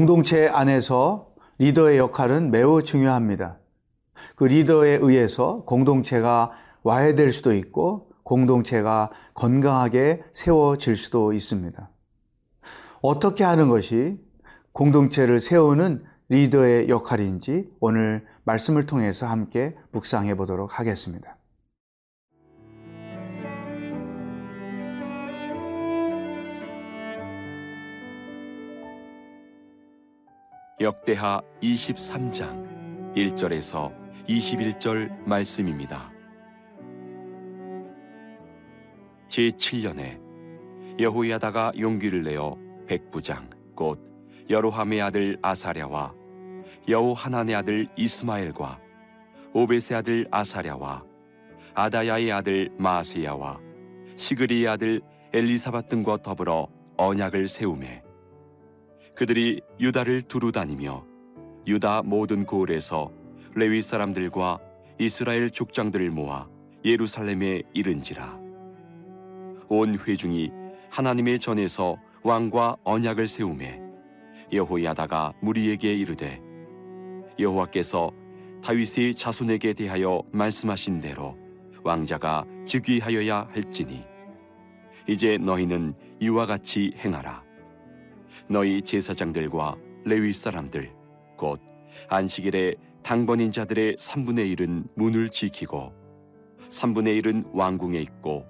공동체 안에서 리더의 역할은 매우 중요합니다. 그 리더에 의해서 공동체가 와해될 수도 있고 공동체가 건강하게 세워질 수도 있습니다. 어떻게 하는 것이 공동체를 세우는 리더의 역할인지 오늘 말씀을 통해서 함께 묵상해 보도록 하겠습니다. 역대하 23장 1절에서 21절 말씀입니다. 제7년에 여호야다가 용기를 내어 백부장 곧 여로함의 아들 아사랴와 여호하난의 아들 이스마엘과 오베세 아들 아사랴와 아다야의 아들 마세야와 시그리의 아들 엘리사밧 등과 더불어 언약을 세우매 그들이 유다를 두루 다니며 유다 모든 고을에서 레위 사람들과 이스라엘 족장들을 모아 예루살렘에 이른지라. 온 회중이 하나님의 전에서 왕과 언약을 세우매 여호야다가 무리에게 이르되 여호와께서 다윗의 자손에게 대하여 말씀하신 대로 왕자가 즉위하여야 할지니 이제 너희는 이와 같이 행하라 너희 제사장들과 레위 사람들 곧 안식일에 당번인 자들의 3분의 1은 문을 지키고 3분의 1은 왕궁에 있고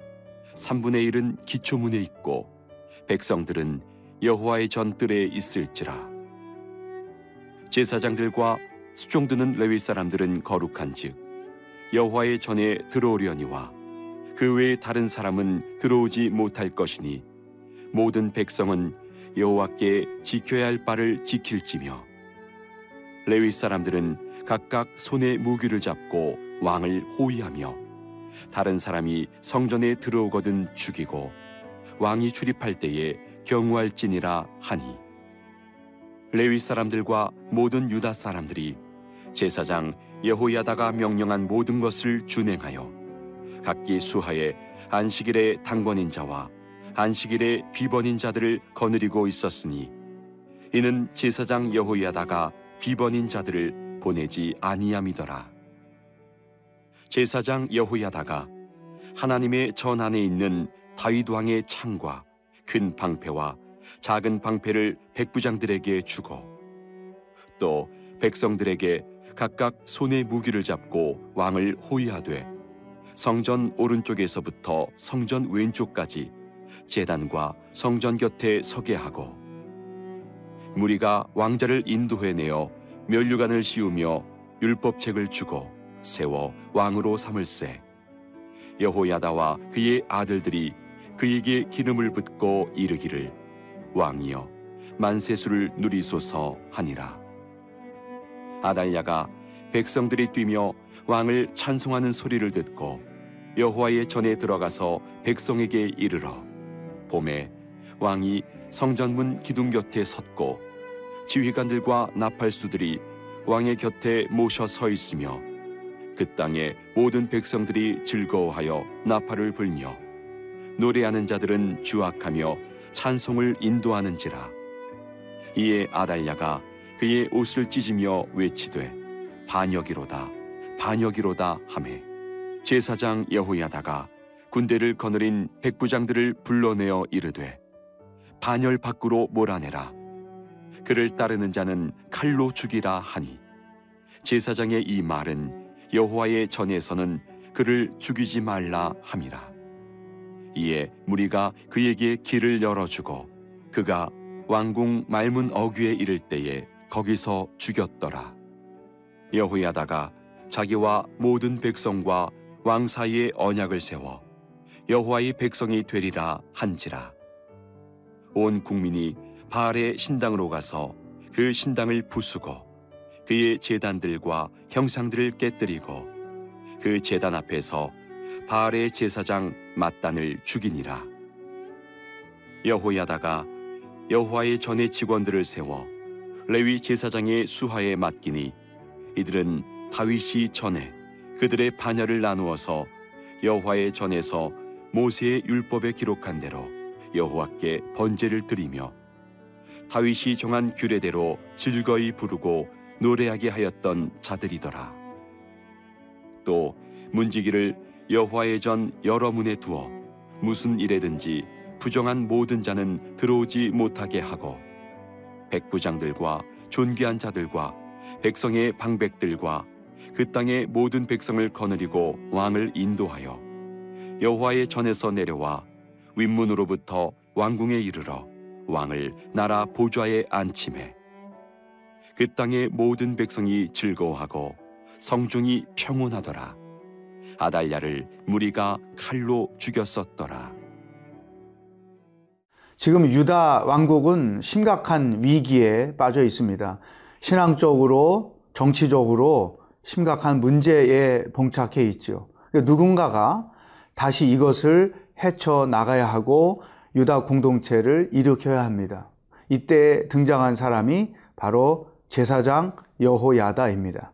3분의 1은 기초문에 있고 백성들은 여호와의 전뜰에 있을지라. 제사장들과 수종드는 레위 사람들은 거룩한즉 여호와의 전에 들어오려니와 그 외에 다른 사람은 들어오지 못할 것이니 모든 백성은 여호와께 지켜야 할 바를 지킬지며. 레위 사람들은 각각 손에 무기를 잡고 왕을 호위하며 다른 사람이 성전에 들어오거든 죽이고 왕이 출입할 때에 경우할지니라 하니. 레위 사람들과 모든 유다 사람들이 제사장 여호야다가 명령한 모든 것을 준행하여 각기 수하에 안식일의 당번인 자와 안식일의 비번인 자들을 거느리고 있었으니 이는 제사장 여호야다가 비번인 자들을 보내지 아니함이더라. 제사장 여호야다가 하나님의 전 안에 있는 다윗 왕의 창과 큰 방패와 작은 방패를 백부장들에게 주고 또 백성들에게 각각 손에 무기를 잡고 왕을 호위하되 성전 오른쪽에서부터 성전 왼쪽까지 제단과 성전 곁에 서게 하고 무리가 왕자를 인도해 내어 면류관을 씌우며 율법책을 주고 세워 왕으로 삼을세 여호야다와 그의 아들들이 그에게 기름을 붓고 이르기를 왕이여 만세수를 누리소서 하니라. 아달랴가 백성들이 뛰며 왕을 찬송하는 소리를 듣고 여호와의 전에 들어가서 백성에게 이르러 봄에 왕이 성전문 기둥 곁에 섰고 지휘관들과 나팔수들이 왕의 곁에 모셔 서 있으며 그 땅의 모든 백성들이 즐거워하여 나팔을 불며 노래하는 자들은 주악하며 찬송을 인도하는지라. 이에 아달랴가 그의 옷을 찢으며 외치되 반역이로다 반역이로다 하매 제사장 여호야다가 군대를 거느린 백부장들을 불러내어 이르되 반열 밖으로 몰아내라. 그를 따르는 자는 칼로 죽이라 하니 제사장의 이 말은 여호와의 전에서는 그를 죽이지 말라 함이라. 이에 무리가 그에게 길을 열어주고 그가 왕궁 말문 어귀에 이를 때에 거기서 죽였더라. 여호야다가 자기와 모든 백성과 왕 사이에 언약을 세워 여호와의 백성이 되리라 한지라. 온 국민이 바알의 신당으로 가서 그 신당을 부수고 그의 제단들과 형상들을 깨뜨리고 그 제단 앞에서 바알의 제사장 mat단을 죽이니라. 여호야다가 여호와의 전의 직원들을 세워 레위 제사장의 수하에 맡기니 이들은 다윗이 전에 그들의 반열을 나누어서 여호와의 전에서 모세의 율법에 기록한 대로 여호와께 번제를 드리며 다윗이 정한 규례대로 즐거이 부르고 노래하게 하였던 자들이더라. 또 문지기를 여호와의 전 여러 문에 두어 무슨 일에든지 부정한 모든 자는 들어오지 못하게 하고 백부장들과 존귀한 자들과 백성의 방백들과 그 땅의 모든 백성을 거느리고 왕을 인도하여 여호와의 전에서 내려와 윗문으로부터 왕궁에 이르러 왕을 나라 보좌에 앉힘해 그 땅의 모든 백성이 즐거워하고 성중이 평온하더라 아달랴를 무리가 칼로 죽였었더라 지금 유다 왕국은 심각한 위기에 빠져 있습니다. 신앙적으로, 정치적으로 심각한 문제에 봉착해 있죠. 누군가가 다시 이것을 헤쳐 나가야 하고 유다 공동체를 일으켜야 합니다. 이때 등장한 사람이 바로 제사장 여호야다입니다.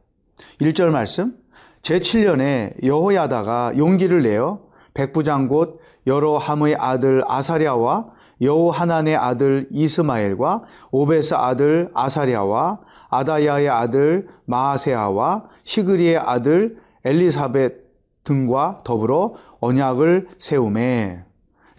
1절 말씀 제7년에 여호야다가 용기를 내어 백부장 곧 여로함의 아들 아사랴와 여호하난의 아들 이스마엘과 오베스 아들 아사랴와 아다야의 아들 마아세아와 시그리의 아들 엘리사벳 등과 더불어 언약을 세우매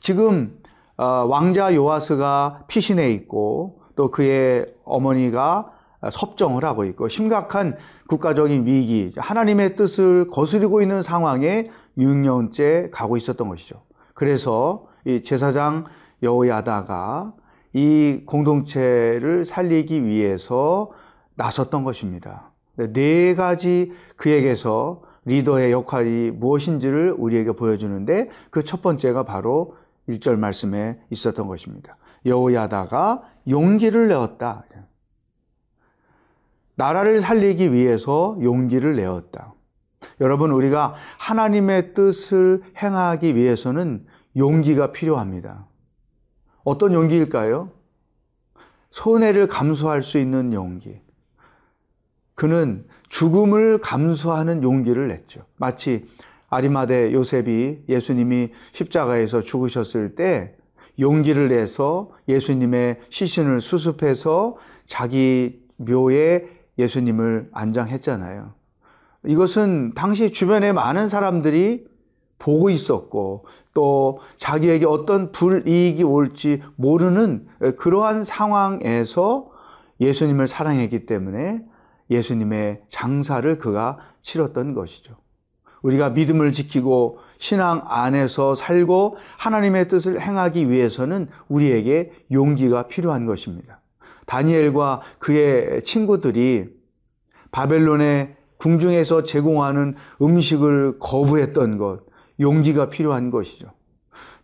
지금 어, 왕자 요아스가 피신해 있고 또 그의 어머니가 섭정을 하고 있고 심각한 국가적인 위기, 하나님의 뜻을 거스리고 있는 상황에 6년째 가고 있었던 것이죠. 그래서 이 제사장 여호야다가 이 공동체를 살리기 위해서 나섰던 것입니다. 네 가지 그에게서 리더의 역할이 무엇인지를 우리에게 보여주는데 그 첫 번째가 바로 1절 말씀에 있었던 것입니다. 여호야다가 용기를 내었다. 나라를 살리기 위해서 용기를 내었다. 여러분, 우리가 하나님의 뜻을 행하기 위해서는 용기가 필요합니다. 어떤 용기일까요? 손해를 감수할 수 있는 용기. 그는 죽음을 감수하는 용기를 냈죠. 마치 아리마대 요셉이 예수님이 십자가에서 죽으셨을 때 용기를 내서 예수님의 시신을 수습해서 자기 묘에 예수님을 안장했잖아요. 이것은 당시 주변에 많은 사람들이 보고 있었고 또 자기에게 어떤 불이익이 올지 모르는 그러한 상황에서 예수님을 사랑했기 때문에 예수님의 장사를 그가 치렀던 것이죠. 우리가 믿음을 지키고 신앙 안에서 살고 하나님의 뜻을 행하기 위해서는 우리에게 용기가 필요한 것입니다. 다니엘과 그의 친구들이 바벨론의 궁중에서 제공하는 음식을 거부했던 것, 용기가 필요한 것이죠.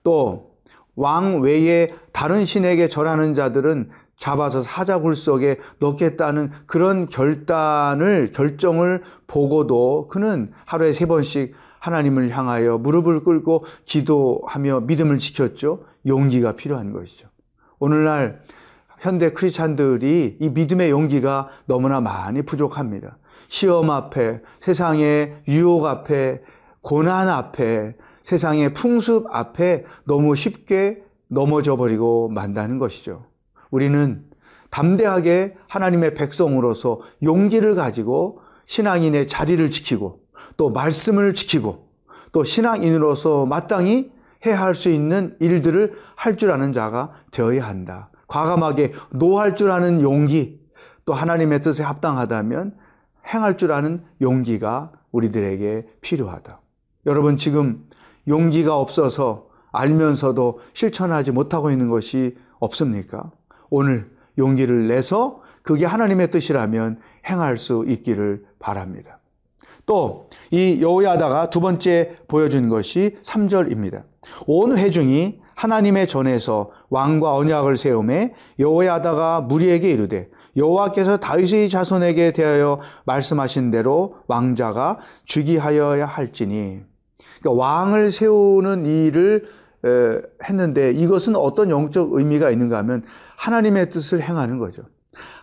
또 왕 외에 다른 신에게 절하는 자들은 잡아서 사자굴 속에 넣겠다는 그런 결단을 결정을 보고도 그는 하루에 세 번씩 하나님을 향하여 무릎을 꿇고 기도하며 믿음을 지켰죠. 용기가 필요한 것이죠. 오늘날 현대 크리스찬들이 이 믿음의 용기가 너무나 많이 부족합니다. 시험 앞에, 세상의 유혹 앞에, 고난 앞에, 세상의 풍습 앞에 너무 쉽게 넘어져 버리고 만다는 것이죠. 우리는 담대하게 하나님의 백성으로서 용기를 가지고 신앙인의 자리를 지키고 또 말씀을 지키고 또 신앙인으로서 마땅히 해야 할 수 있는 일들을 할 줄 아는 자가 되어야 한다. 과감하게 노할 줄 아는 용기, 또 하나님의 뜻에 합당하다면 행할 줄 아는 용기가 우리들에게 필요하다. 여러분 지금 용기가 없어서 알면서도 실천하지 못하고 있는 것이 없습니까? 오늘 용기를 내서 그게 하나님의 뜻이라면 행할 수 있기를 바랍니다. 또 이 여호야다가 두 번째 보여준 것이 3절입니다. 온 회중이 하나님의 전에서 왕과 언약을 세움에 여호야다가 무리에게 이르되 여호와께서 다윗의 자손에게 대하여 말씀하신 대로 왕자가 즉위하여야 할지니 그러니까 왕을 세우는 일을 했는데 이것은 어떤 영적 의미가 있는가 하면 하나님의 뜻을 행하는 거죠.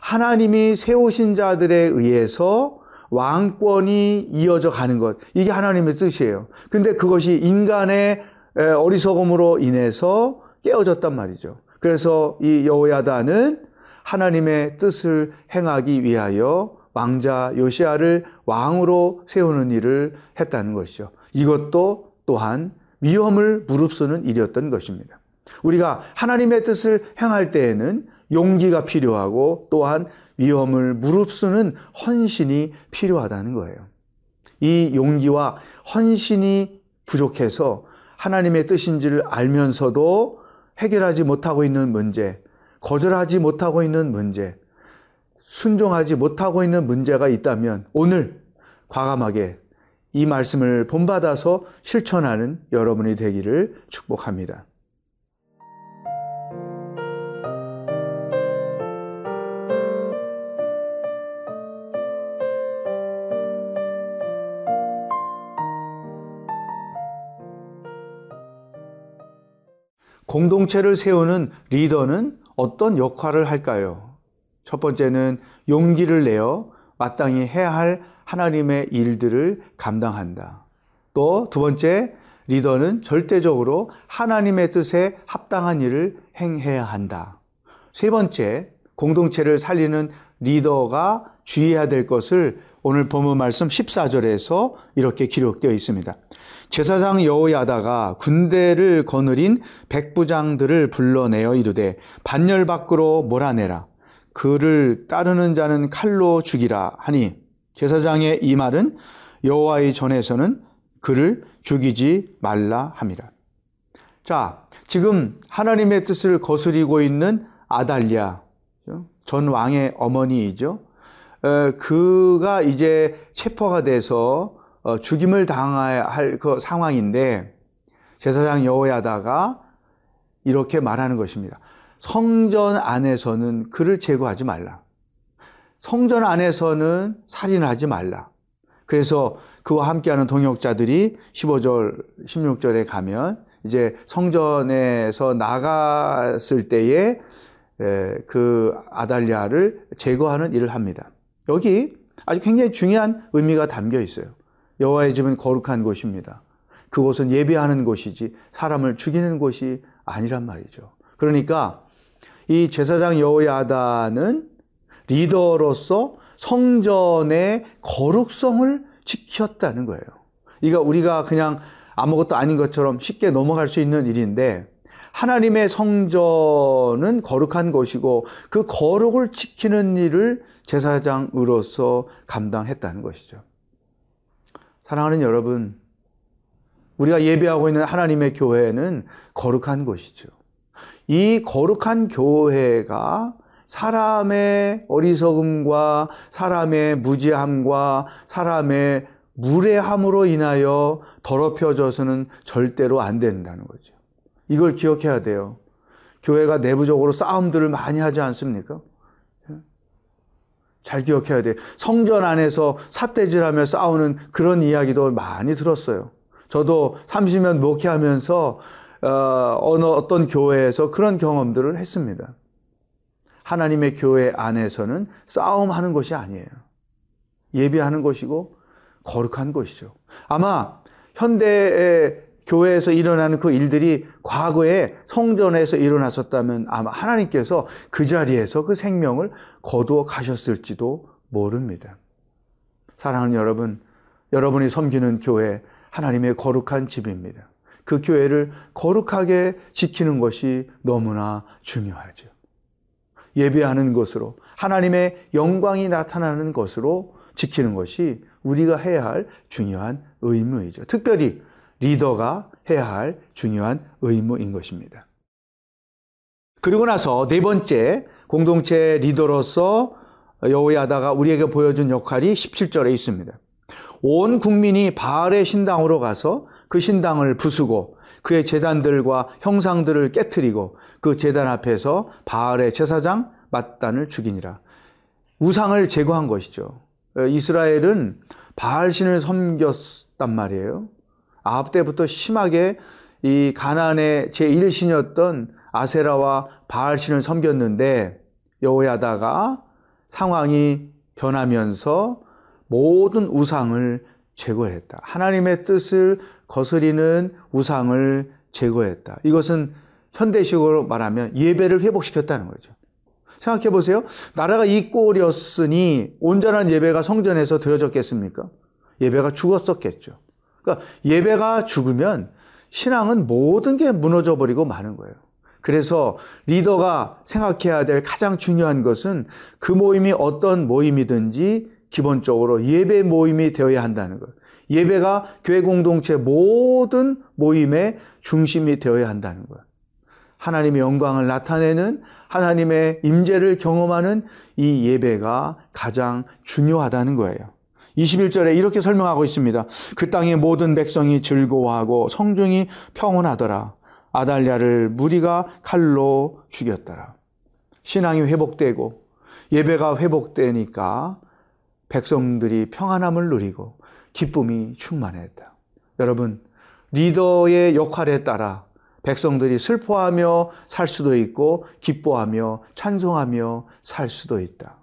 하나님이 세우신 자들에 의해서 왕권이 이어져 가는 것. 이게 하나님의 뜻이에요. 근데 그것이 인간의 어리석음으로 인해서 깨어졌단 말이죠. 그래서 이 여호야다는 하나님의 뜻을 행하기 위하여 왕자 요시아를 왕으로 세우는 일을 했다는 것이죠. 이것도 또한 위험을 무릅쓰는 일이었던 것입니다. 우리가 하나님의 뜻을 행할 때에는 용기가 필요하고 또한 위험을 무릅쓰는 헌신이 필요하다는 거예요. 이 용기와 헌신이 부족해서 하나님의 뜻인지를 알면서도 해결하지 못하고 있는 문제, 거절하지 못하고 있는 문제, 순종하지 못하고 있는 문제가 있다면 오늘 과감하게 이 말씀을 본받아서 실천하는 여러분이 되기를 축복합니다. 공동체를 세우는 리더는 어떤 역할을 할까요? 첫 번째는 용기를 내어 마땅히 해야 할 하나님의 일들을 감당한다. 또 두 번째, 리더는 절대적으로 하나님의 뜻에 합당한 일을 행해야 한다. 세 번째, 공동체를 살리는 리더가 주의해야 될 것을 오늘 본문 말씀 14절에서 이렇게 기록되어 있습니다. 제사장 여호야다가 군대를 거느린 백부장들을 불러내어 이르되 반열 밖으로 몰아내라. 그를 따르는 자는 칼로 죽이라 하니 제사장의 이 말은 여호와의 전에서는 그를 죽이지 말라 함이라. 자, 지금 하나님의 뜻을 거스리고 있는 아달리아 전 왕의 어머니이죠. 그가 이제 체포가 돼서 어, 죽임을 당해야 할 그 상황인데 제사장 여호야다가 이렇게 말하는 것입니다. 성전 안에서는 그를 제거하지 말라. 성전 안에서는 살인하지 말라. 그래서 그와 함께하는 동역자들이 15절, 16절에 가면 이제 성전에서 나갔을 때에 그 아달리아를 제거하는 일을 합니다. 여기 아주 굉장히 중요한 의미가 담겨 있어요. 여호와의 집은 거룩한 곳입니다. 그곳은 예배하는 곳이지 사람을 죽이는 곳이 아니란 말이죠. 그러니까 이 제사장 여호야다는 리더로서 성전의 거룩성을 지켰다는 거예요. 이거 우리가 그냥 아무것도 아닌 것처럼 쉽게 넘어갈 수 있는 일인데 하나님의 성전은 거룩한 곳이고 그 거룩을 지키는 일을 제사장으로서 감당했다는 것이죠. 사랑하는 여러분, 우리가 예배하고 있는 하나님의 교회는 거룩한 곳이죠. 이 거룩한 교회가 사람의 어리석음과 사람의 무지함과 사람의 무례함으로 인하여 더럽혀져서는 절대로 안 된다는 거죠. 이걸 기억해야 돼요. 교회가 내부적으로 싸움들을 많이 하지 않습니까? 잘 기억해야 돼. 성전 안에서 삿대질하며 싸우는 그런 이야기도 많이 들었어요. 저도 30년 목회하면서 어, 어느 어떤 교회에서 그런 경험들을 했습니다. 하나님의 교회 안에서는 싸움하는 것이 아니에요. 예배하는 것이고 거룩한 것이죠. 아마 현대의 교회에서 일어나는 그 일들이 과거에 성전에서 일어났었다면 아마 하나님께서 그 자리에서 그 생명을 거두어 가셨을지도 모릅니다. 사랑하는 여러분, 여러분이 섬기는 교회 하나님의 거룩한 집입니다. 그 교회를 거룩하게 지키는 것이 너무나 중요하죠. 예배하는 것으로 하나님의 영광이 나타나는 것으로 지키는 것이 우리가 해야 할 중요한 의무이죠. 특별히 리더가 해야 할 중요한 의무인 것입니다. 그리고 나서 네 번째 공동체 리더로서 여호야다가 우리에게 보여준 역할이 17절에 있습니다. 온 국민이 바알의 신당으로 가서 그 신당을 부수고 그의 재단들과 형상들을 깨뜨리고 그 재단 앞에서 바알의 제사장 맞단을 죽이니라. 우상을 제거한 것이죠. 이스라엘은 바알 신을 섬겼단 말이에요. 아합 때부터 심하게 이 가나안의 제1신이었던 아세라와 바알 신을 섬겼는데 여호야다가 상황이 변하면서 모든 우상을 제거했다. 하나님의 뜻을 거스리는 우상을 제거했다. 이것은 현대식으로 말하면 예배를 회복시켰다는 거죠. 생각해 보세요. 나라가 이 꼴이었으니 온전한 예배가 성전에서 드려졌겠습니까? 예배가 죽었었겠죠. 그러니까 예배가 죽으면 신앙은 모든 게 무너져 버리고 마는 거예요. 그래서 리더가 생각해야 될 가장 중요한 것은 그 모임이 어떤 모임이든지 기본적으로 예배 모임이 되어야 한다는 거예요. 예배가 교회 공동체 모든 모임의 중심이 되어야 한다는 거예요. 하나님의 영광을 나타내는 하나님의 임재를 경험하는 이 예배가 가장 중요하다는 거예요. 21절에 이렇게 설명하고 있습니다. 그 땅의 모든 백성이 즐거워하고 성중이 평온하더라. 아달랴를 무리가 칼로 죽였더라. 신앙이 회복되고 예배가 회복되니까 백성들이 평안함을 누리고 기쁨이 충만했다. 여러분, 리더의 역할에 따라 백성들이 슬퍼하며 살 수도 있고 기뻐하며 찬송하며 살 수도 있다.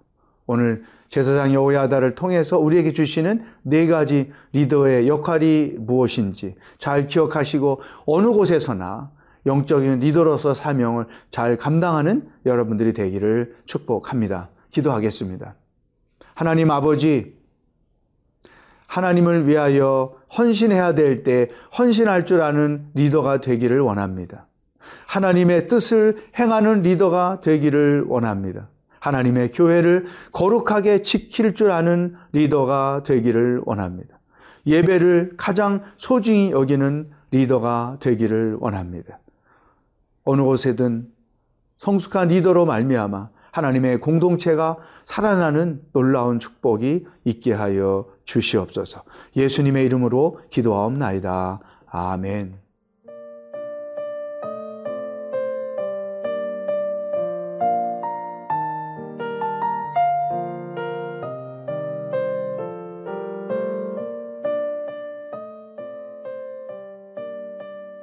오늘 제사장 여호야다를 통해서 우리에게 주시는 네 가지 리더의 역할이 무엇인지 잘 기억하시고 어느 곳에서나 영적인 리더로서 사명을 잘 감당하는 여러분들이 되기를 축복합니다. 기도하겠습니다. 하나님 아버지, 하나님을 위하여 헌신해야 될 때 헌신할 줄 아는 리더가 되기를 원합니다. 하나님의 뜻을 행하는 리더가 되기를 원합니다. 하나님의 교회를 거룩하게 지킬 줄 아는 리더가 되기를 원합니다. 예배를 가장 소중히 여기는 리더가 되기를 원합니다. 어느 곳에든 성숙한 리더로 말미암아 하나님의 공동체가 살아나는 놀라운 축복이 있게 하여 주시옵소서. 예수님의 이름으로 기도하옵나이다. 아멘.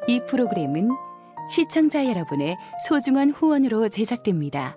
이 프로그램은 시청자 여러분의 소중한 후원으로 제작됩니다.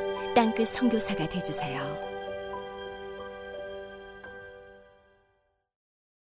땅끝 성교사가 되주세요